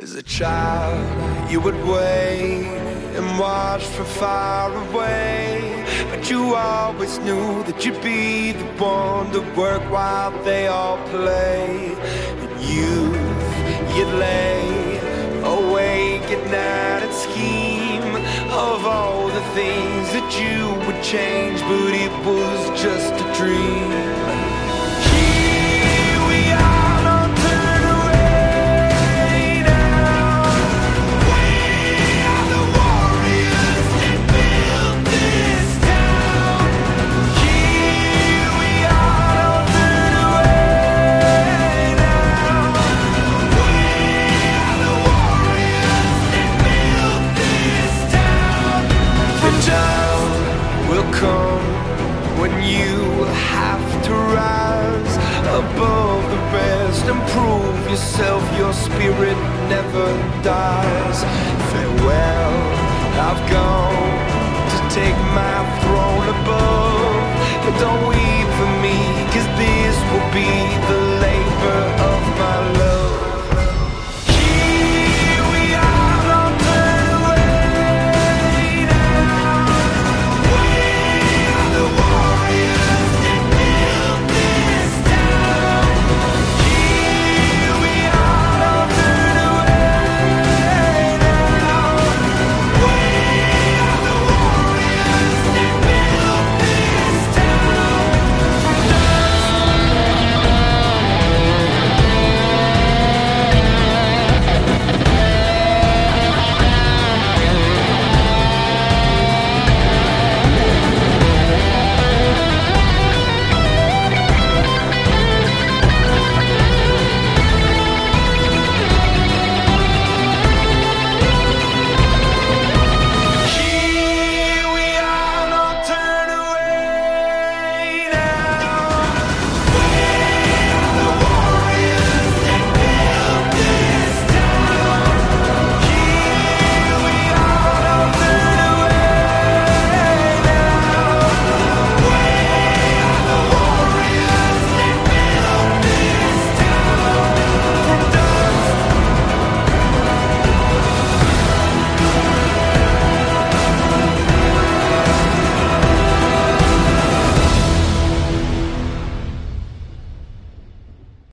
As a child, you would wait and watch from far away. But you always knew that you'd be the one to work while they all play. In youth, you'd lay awake at night and scheme of all the things that you would change, but it was just a dream. And prove yourself. Your spirit never dies. Farewell, I've gone to take my throne